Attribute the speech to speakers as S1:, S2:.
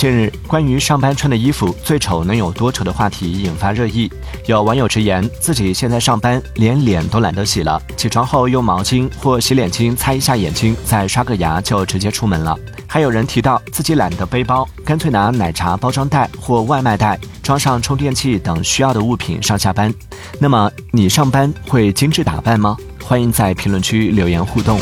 S1: 近日关于上班穿的衣服最丑能有多丑的话题引发热议。有网友直言自己现在上班连脸都懒得洗了起床后用毛巾或洗脸巾擦一下眼睛再刷个牙就直接出门了。还有人提到自己懒得背包干脆拿奶茶包装袋或外卖袋装上充电器等需要的物品上下班。那么你上班会精致打扮吗？欢迎在评论区留言互动。